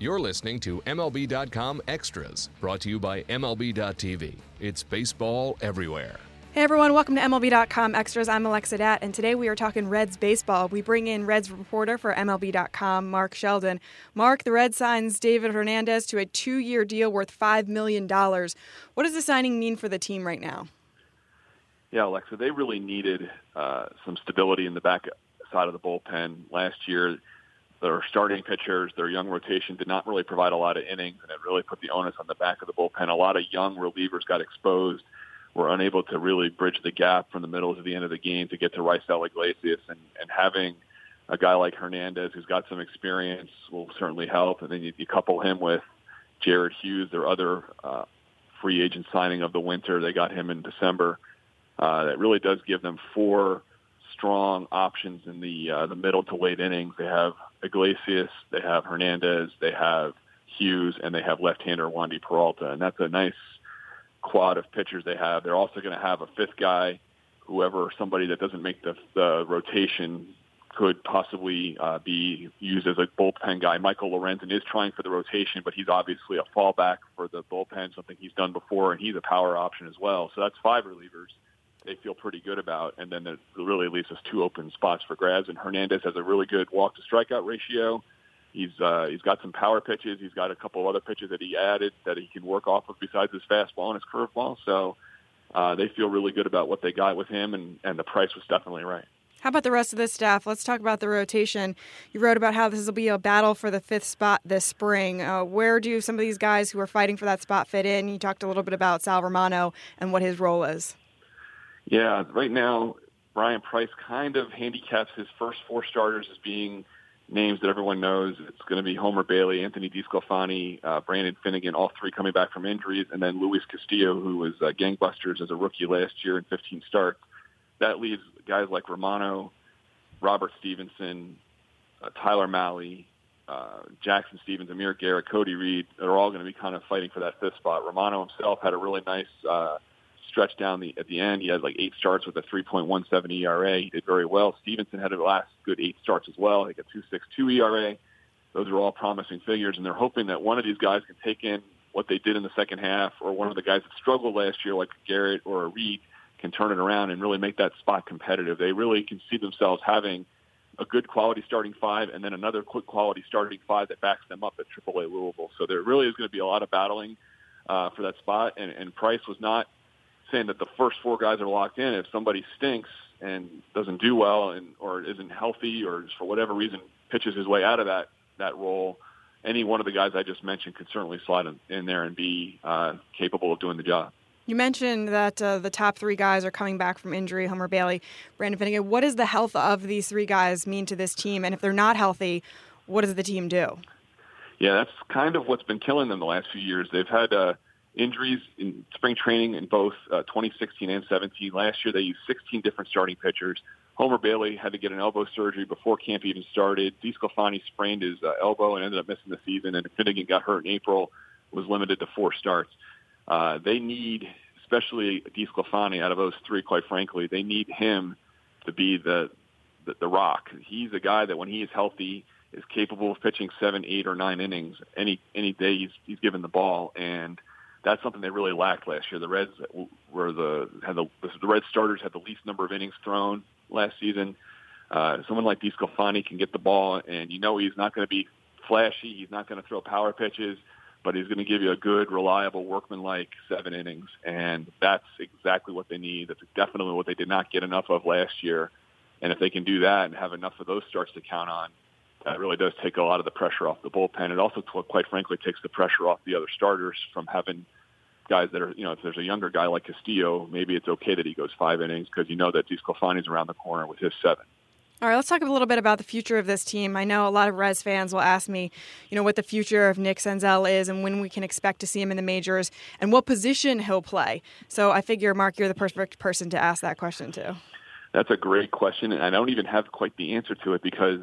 You're listening to MLB.com Extras, brought to you by MLB.tv. It's baseball everywhere. Hey everyone, welcome to MLB.com Extras. I'm Alexa Dat, and today we are talking Reds baseball. We bring in Reds reporter for MLB.com, Mark Sheldon. Mark, the Reds signs David Hernandez to a two year deal worth $5 million. What does the signing mean for the team right now? Yeah, Alexa, they really needed uh, some stability in the back side of the bullpen last year. Their starting pitchers, their young rotation did not really provide a lot of innings, and it really put the onus on the back of the bullpen. A lot of young relievers got exposed, were unable to really bridge the gap from the middle to the end of the game to get to Raisel Iglesias, and, and having a guy like Hernandez who's got some experience will certainly help. And then you, you couple him with Jared Hughes, their other uh, free agent signing of the winter. They got him in December. Uh, that really does give them four strong options in the uh, the middle to late innings. They have Iglesias, they have Hernandez, they have Hughes, and they have left-hander Wandy Peralta, and that's a nice quad of pitchers they have. They're also going to have a fifth guy, whoever somebody that doesn't make the, the rotation could possibly uh, be used as a bullpen guy. Michael Lorenzen is trying for the rotation, but he's obviously a fallback for the bullpen, something he's done before, and he's a power option as well. So that's five relievers they feel pretty good about. And then it really leaves us two open spots for grabs. And Hernandez has a really good walk to strikeout ratio. He's uh, he's got some power pitches. He's got a couple of other pitches that he added that he can work off of besides his fastball and his curveball. So uh, they feel really good about what they got with him, and, and the price was definitely right. How about the rest of the staff? Let's talk about the rotation. You wrote about how this will be a battle for the fifth spot this spring. Uh, where do some of these guys who are fighting for that spot fit in? You talked a little bit about Sal Romano and what his role is. Yeah, right now Bryan Price kind of handicaps his first four starters as being names that everyone knows. It's going to be Homer Bailey, Anthony DeSclafani, uh, Brandon Finnegan, all three coming back from injuries, and then Luis Castillo, who was uh, gangbusters as a rookie last year in 15 starts. That leaves guys like Romano, Robert Stephenson, uh, Tyler Mahle, uh, Jackson Stephens, Amir Garrett, Cody Reed. They're all going to be kind of fighting for that fifth spot. Romano himself had a really nice uh, stretch down the at the end. He had like eight starts with a 3.17 ERA. He did very well. Stephenson had a last good eight starts as well. He got 2.62 ERA. Those are all promising figures, and they're hoping that one of these guys can take in what they did in the second half, or one of the guys that struggled last year, like Garrett or Reed, can turn it around and really make that spot competitive. They really can see themselves having a good quality starting five and then another quick quality starting five that backs them up at AAA Louisville. So there really is going to be a lot of battling uh, for that spot. And, and Price was not saying that the first four guys are locked in. If somebody stinks and doesn't do well and or isn't healthy or for whatever reason pitches his way out of that that role, any one of the guys I just mentioned could certainly slide in, in there and be uh, capable of doing the job. You mentioned that uh, the top three guys are coming back from injury Homer Bailey, Brandon Finnegan. What does the health of these three guys mean to this team? And if they're not healthy, what does the team do? Yeah, that's kind of what's been killing them the last few years. They've had uh, injuries in spring training in both uh, 2016 and 17. Last year, they used 16 different starting pitchers. Homer Bailey had to get an elbow surgery before camp even started. DeSclafani sprained his uh, elbow and ended up missing the season. And Finnegan got hurt in April, was limited to four starts. Uh, they need, especially DeSclafani, out of those three, quite frankly, they need him to be the, the the rock. He's a guy that when he is healthy is capable of pitching seven, eight, or nine innings any any day he's he's given the ball and that's something they really lacked last year. The Reds were the had the the Red starters had the least number of innings thrown last season. Uh, someone like DeSclafani can get the ball, and you know he's not going to be flashy. He's not going to throw power pitches, but he's going to give you a good, reliable, workman-like seven innings, and that's exactly what they need. That's definitely what they did not get enough of last year. And if they can do that and have enough of those starts to count on, that really does take a lot of the pressure off the bullpen. It also, quite frankly, takes the pressure off the other starters from having guys that are, you know, if there's a younger guy like Castillo, maybe it's okay that he goes five innings because you know that DeSclafani's around the corner with his seven. All right, let's talk a little bit about the future of this team. I know a lot of Reds fans will ask me, you know, what the future of Nick Senzel is and when we can expect to see him in the majors and what position he'll play. So I figure, Mark, you're the perfect person to ask that question to. That's a great question, and I don't even have quite the answer to it because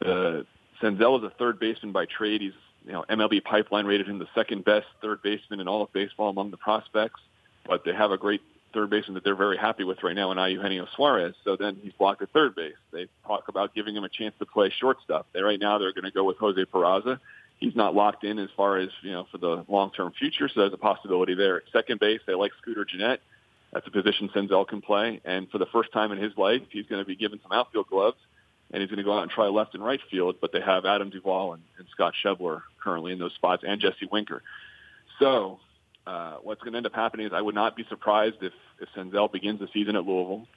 uh, Senzel is a third baseman by trade. He's you know MLB Pipeline rated him the second best third baseman in all of baseball among the prospects. But they have a great third baseman that they're very happy with right now in Eugenio Suarez. So then he's blocked at third base. They talk about giving him a chance to play shortstop. They right now they're going to go with Jose Peraza. he's not locked in as far as you know for the long term future. So there's a possibility there. Second base, they like Scooter Gennett. That's a position Senzel can play, and for the first time in his life, he's going to be given some outfield gloves, and he's going to go out and try left and right field. But they have Adam Duvall and, and Scott Schebler currently in those spots, and Jesse Winker. So uh, what's going to end up happening is I would not be surprised if, if Senzel begins the season at Louisville,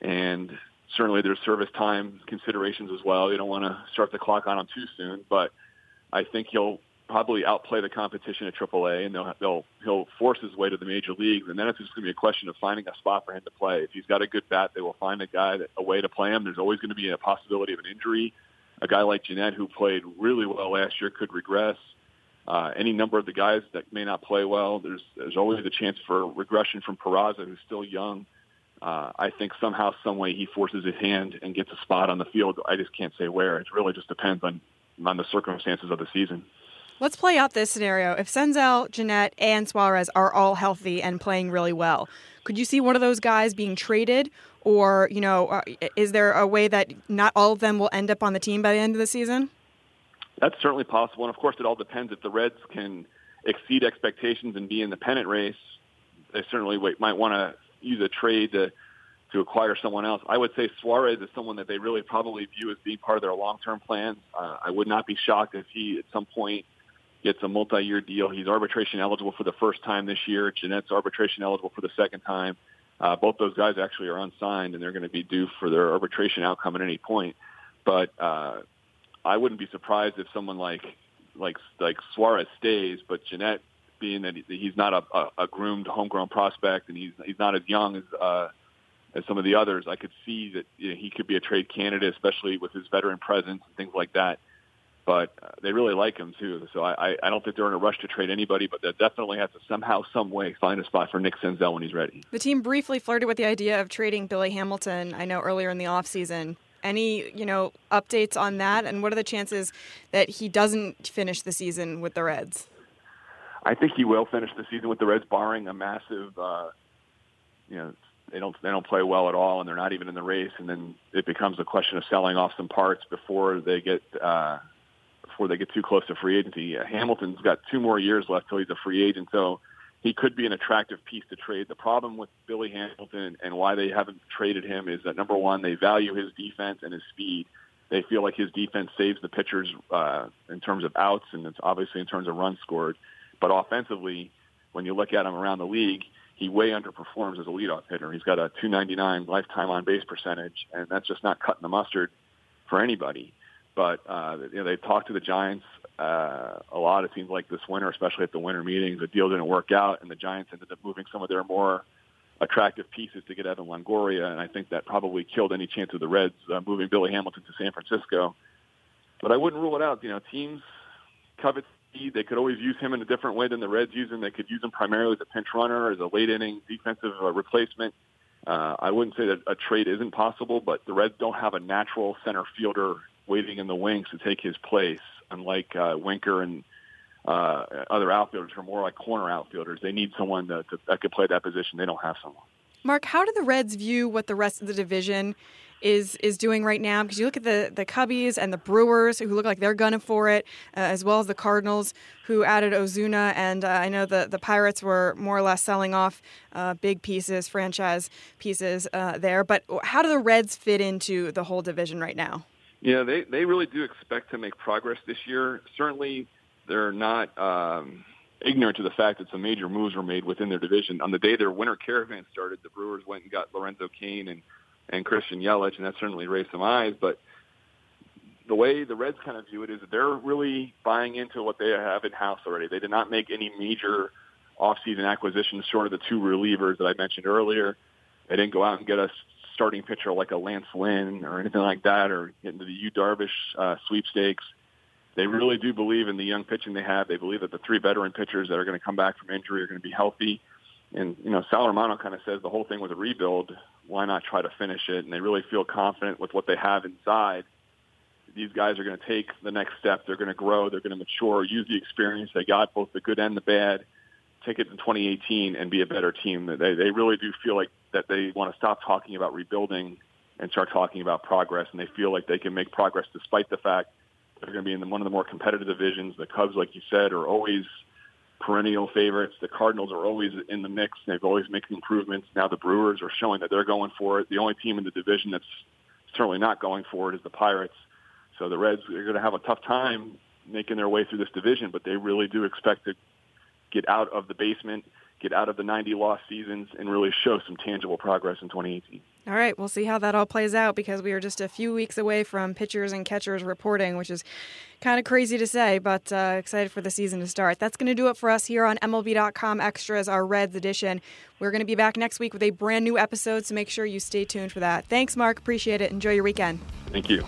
and certainly there's service time considerations as well. You don't want to start the clock on him too soon, but I think he'll probably outplay the competition at AAA, and they'll, they'll he'll force his way to the major leagues, and then it's just going to be a question of finding a spot for him to play. If he's got a good bat, they will find a guy that, a way to play him. There's always going to be a possibility of an injury. A guy like Gennett, who played really well last year, could regress uh, any number of the guys that may not play well. There's there's always a chance for regression from Peraza, who's still young. Uh, I think somehow, some way, he forces his hand and gets a spot on the field. I just can't say where. It really just depends on on the circumstances of the season. Let's play out this scenario. If Senzel, Gennett, and Suarez are all healthy and playing really well, could you see one of those guys being traded? Or, you know, uh, is there a way that not all of them will end up on the team by the end of the season? That's certainly possible, and of course, it all depends if the Reds can exceed expectations and be in the pennant race. They certainly might want to use a trade to to acquire someone else. I would say Suarez is someone that they really probably view as being part of their long-term plans. Uh, I would not be shocked if he at some point gets a multi-year deal. He's arbitration eligible for the first time this year. Gennett's arbitration eligible for the second time. Uh, both those guys actually are unsigned, and they're going to be due for their arbitration outcome at any point. But uh, I wouldn't be surprised if someone like like like Suarez stays, but Gennett, being that he's not a, a, a groomed homegrown prospect and he's he's not as young as uh, as some of the others, I could see that you know, he could be a trade candidate, especially with his veteran presence and things like that. But they really like him too, so I, I don't think they're in a rush to trade anybody. But they definitely have to somehow, some way, find a spot for Nick Senzel when he's ready. The team briefly flirted with the idea of trading Billy Hamilton. I know earlier in the offseason any you know updates on that, and what are the chances that he doesn't finish the season with the Reds? I think he will finish the season with the Reds, barring a massive, uh, you know, they don't they don't play well at all, and they're not even in the race. And then it becomes a question of selling off some parts before they get uh, before they get too close to free agency. Uh, Hamilton's got two more years left till he's a free agent, so he could be an attractive piece to trade. The problem with Billy Hamilton and why they haven't traded him is that number one, they value his defense and his speed. They feel like his defense saves the pitchers uh, in terms of outs and it's obviously in terms of runs scored. But offensively, when you look at him around the league, he way underperforms as a leadoff hitter. He's got a 299 lifetime on base percentage, and that's just not cutting the mustard for anybody. But uh, you know, they talked to the Giants uh, a lot. It seems like this winter, especially at the winter meetings, the deal didn't work out, and the Giants ended up moving some of their more attractive pieces to get Evan Longoria, and I think that probably killed any chance of the Reds uh, moving Billy Hamilton to San Francisco. But I wouldn't rule it out. You know, teams covet speed. They could always use him in a different way than the Reds use him. They could use him primarily as a pinch runner, as a late inning defensive uh, replacement. Uh, I wouldn't say that a trade isn't possible, but the Reds don't have a natural center fielder waiting in the wings to take his place, unlike uh, Winker and uh, other outfielders who are more like corner outfielders. They need someone to, to, that could play that position. They don't have someone. Mark, how do the Reds view what the rest of the division is is doing right now? Because you look at the the Cubbies and the Brewers, who look like they're gunning for it, uh, as well as the Cardinals, who added Ozuna, and uh, I know the the Pirates were more or less selling off uh, big pieces, franchise pieces uh, there. But how do the Reds fit into the whole division right now? Yeah, they they really do expect to make progress this year. Certainly, they're not um, ignorant to the fact that some major moves were made within their division. On the day their winter caravan started, the Brewers went and got Lorenzo Cain and and Christian Yelich, and that certainly raised some eyes. But the way the Reds kind of view it is that they're really buying into what they have in house already. They did not make any major offseason acquisitions short of the two relievers that I mentioned earlier. They didn't go out and get us starting pitcher like a Lance Lynn or anything like that, or into the Yu Darvish uh, sweepstakes. They really do believe in the young pitching they have. They believe that the three veteran pitchers that are going to come back from injury are going to be healthy. And you know, Sal Romano kind of says the whole thing was a rebuild. Why not try to finish it? And they really feel confident with what they have inside. These guys are going to take the next step. They're going to grow. They're going to mature. Use the experience they got, both the good and the bad. Take it in 2018 and be a better team. They they really do feel like that they want to stop talking about rebuilding and start talking about progress. And they feel like they can make progress despite the fact They're going to be in one of the more competitive divisions. The Cubs, like you said, are always perennial favorites. The Cardinals are always in the mix. They've always making improvements. Now the Brewers are showing that they're going for it. The only team in the division that's certainly not going for it is the Pirates. So the Reds are going to have a tough time making their way through this division, but they really do expect to get out of the basement, get out of the 90 loss seasons, and really show some tangible progress in 2018. All right, we'll see how that all plays out because we are just a few weeks away from pitchers and catchers reporting, which is kind of crazy to say, but uh, excited for the season to start. That's going to do it for us here on MLB.com Extras, our Reds edition. We're going to be back next week with a brand new episode, so make sure you stay tuned for that. Thanks, Mark. Appreciate it. Enjoy your weekend. Thank you.